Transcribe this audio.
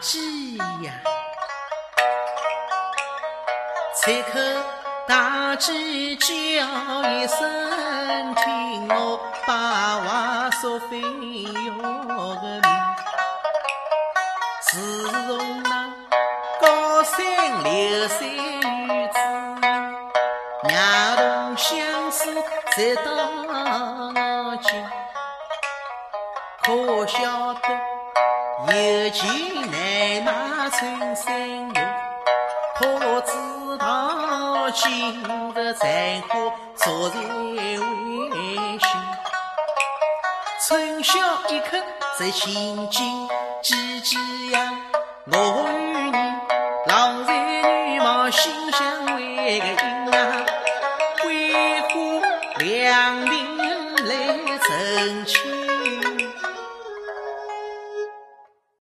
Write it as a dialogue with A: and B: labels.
A: 计呀，才口大计叫一声，听我把话说飞哟个明。自从那高山流水遇知音，娘同相思才到今，可晓得。有情难耐春山月，可知道今日残花昨日未休。春宵一刻在心间，几几呀？我与你，郎才女貌，心相为个因啊，桂花两鬓来成亲。